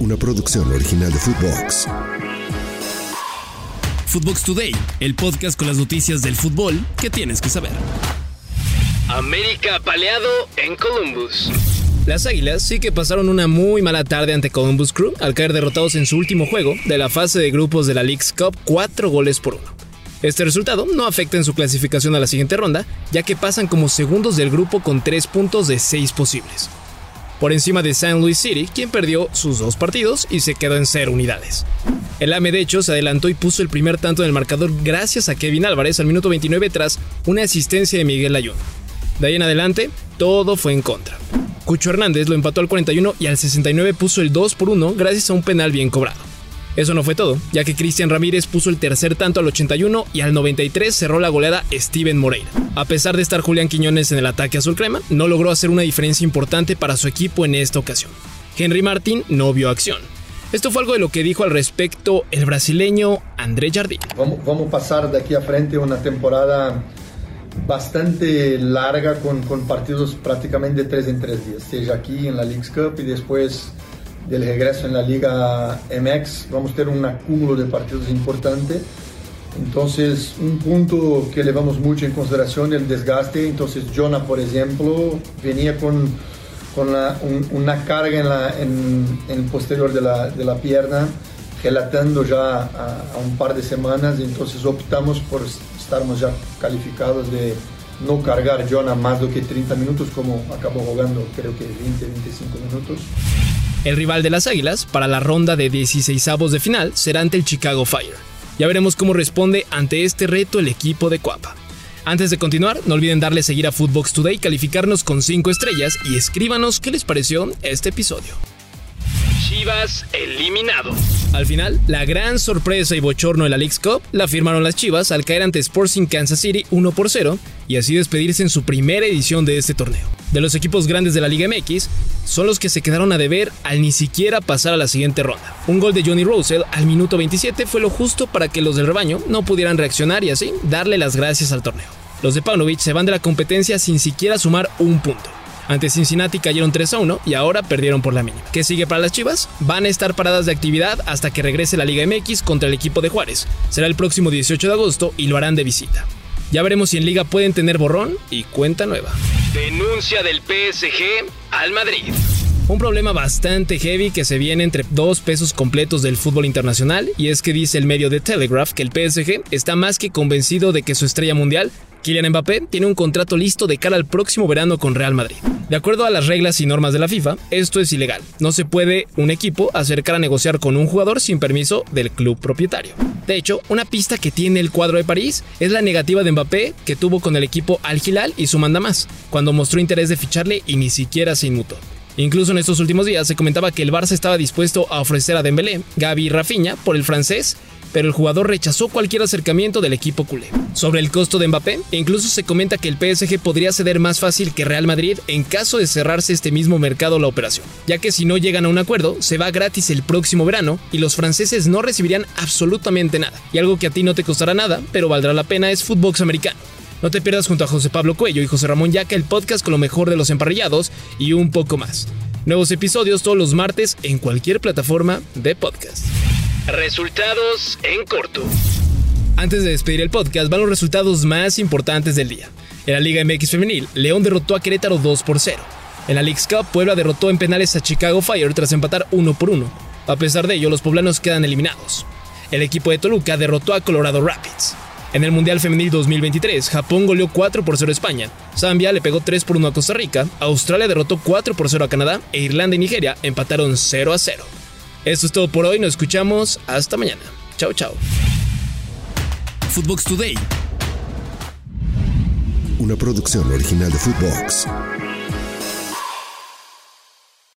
una producción original de Footbox. Footbox Today, el podcast con las noticias del fútbol que tienes que saber. América apaleado en Columbus. Las Águilas sí que pasaron una muy mala tarde ante Columbus Crew al caer derrotados en su último juego de la fase de grupos de la League's Cup 4 goles por 1. Este resultado no afecta en su clasificación a la siguiente ronda, ya que pasan como segundos del grupo con 3 puntos de 6 posibles. Por encima de San Luis City, quien perdió sus dos partidos y se quedó en 0 unidades. El AME de hecho se adelantó y puso el primer tanto en el marcador gracias a Kevin Álvarez al minuto 29 tras una asistencia de Miguel Ayun. De ahí en adelante, todo fue en contra. Cucho Hernández lo empató al 41 y al 69 puso el 2 por 1 gracias a un penal bien cobrado. Eso no fue todo, ya que Cristian Ramírez puso el tercer tanto al 81 y al 93 cerró la goleada Steven Moreira. A pesar de estar Julián Quiñones en el ataque azul crema, no logró hacer una diferencia importante para su equipo en esta ocasión. Henry Martin no vio acción. Esto fue algo de lo que dijo al respecto el brasileño André Jardín. Vamos, a pasar de aquí a frente una temporada bastante larga con, partidos prácticamente tres en tres días, sea aquí en la League's Cup y después del regreso en la Liga MX, vamos a tener un acúmulo de partidos importante. Entonces, un punto que llevamos mucho en consideración el desgaste. Entonces, Jonah, por ejemplo, venía con, con una carga en, el posterior de la, de la pierna, relatando ya a, a un par de semanas. Entonces, optamos por estarmos ya calificados de no cargar Jonah más de que 30 minutos, como acabó jugando creo que 20, 25 minutos. El rival de las Águilas para la ronda de 16avos de final será ante el Chicago Fire. Ya veremos cómo responde ante este reto el equipo de Cuapa. Antes de continuar, no olviden darle seguir a Footbox Today, calificarnos con 5 estrellas y escríbanos qué les pareció este episodio. Chivas eliminado. Al final, la gran sorpresa y bochorno de la League's Cup la firmaron las Chivas al caer ante Sporting Kansas City 1 por 0 y así despedirse en su primera edición de este torneo. De los equipos grandes de la Liga MX, son los que se quedaron a deber al ni siquiera pasar a la siguiente ronda. Un gol de Johnny Russell al minuto 27 fue lo justo para que los del rebaño no pudieran reaccionar y así darle las gracias al torneo. Los de Paunovic se van de la competencia sin siquiera sumar un punto. Ante Cincinnati cayeron 3 a 1 y ahora perdieron por la mínima. ¿Qué sigue para las Chivas? Van a estar paradas de actividad hasta que regrese la Liga MX contra el equipo de Juárez. Será el próximo 18 de agosto y lo harán de visita. Ya veremos si en liga pueden tener borrón y cuenta nueva. Denuncia del PSG al Madrid. Un problema bastante heavy que se viene entre dos pesos completos del fútbol internacional y es que dice el medio de Telegraph que el PSG está más que convencido de que su estrella mundial Kylian Mbappé tiene un contrato listo de cara al próximo verano con Real Madrid. De acuerdo a las reglas y normas de la FIFA, esto es ilegal. No se puede un equipo acercar a negociar con un jugador sin permiso del club propietario. De hecho, una pista que tiene el cuadro de París es la negativa de Mbappé que tuvo con el equipo Al Hilal y su manda más, cuando mostró interés de ficharle y ni siquiera se inmutó. Incluso en estos últimos días se comentaba que el Barça estaba dispuesto a ofrecer a Dembélé, Gaby y Rafinha por el francés pero el jugador rechazó cualquier acercamiento del equipo culé. Sobre el costo de Mbappé, incluso se comenta que el PSG podría ceder más fácil que Real Madrid en caso de cerrarse este mismo mercado la operación, ya que si no llegan a un acuerdo, se va gratis el próximo verano y los franceses no recibirían absolutamente nada. Y algo que a ti no te costará nada, pero valdrá la pena es Footbox americano. No te pierdas junto a José Pablo Cuello y José Ramón Yaca el podcast con lo mejor de los emparrillados y un poco más. Nuevos episodios todos los martes en cualquier plataforma de podcast. Resultados en corto. Antes de despedir el podcast, van los resultados más importantes del día. En la Liga MX Femenil, León derrotó a Querétaro 2 por 0. En la League's Cup, Puebla derrotó en penales a Chicago Fire tras empatar 1 por 1. A pesar de ello, los poblanos quedan eliminados. El equipo de Toluca derrotó a Colorado Rapids. En el Mundial Femenil 2023, Japón goleó 4 por 0 a España, Zambia le pegó 3 por 1 a Costa Rica, Australia derrotó 4 por 0 a Canadá e Irlanda y Nigeria empataron 0 a 0. Esto es todo por hoy, nos escuchamos hasta mañana. Chao, chao. Footbox Today. Una producción original de Footbox.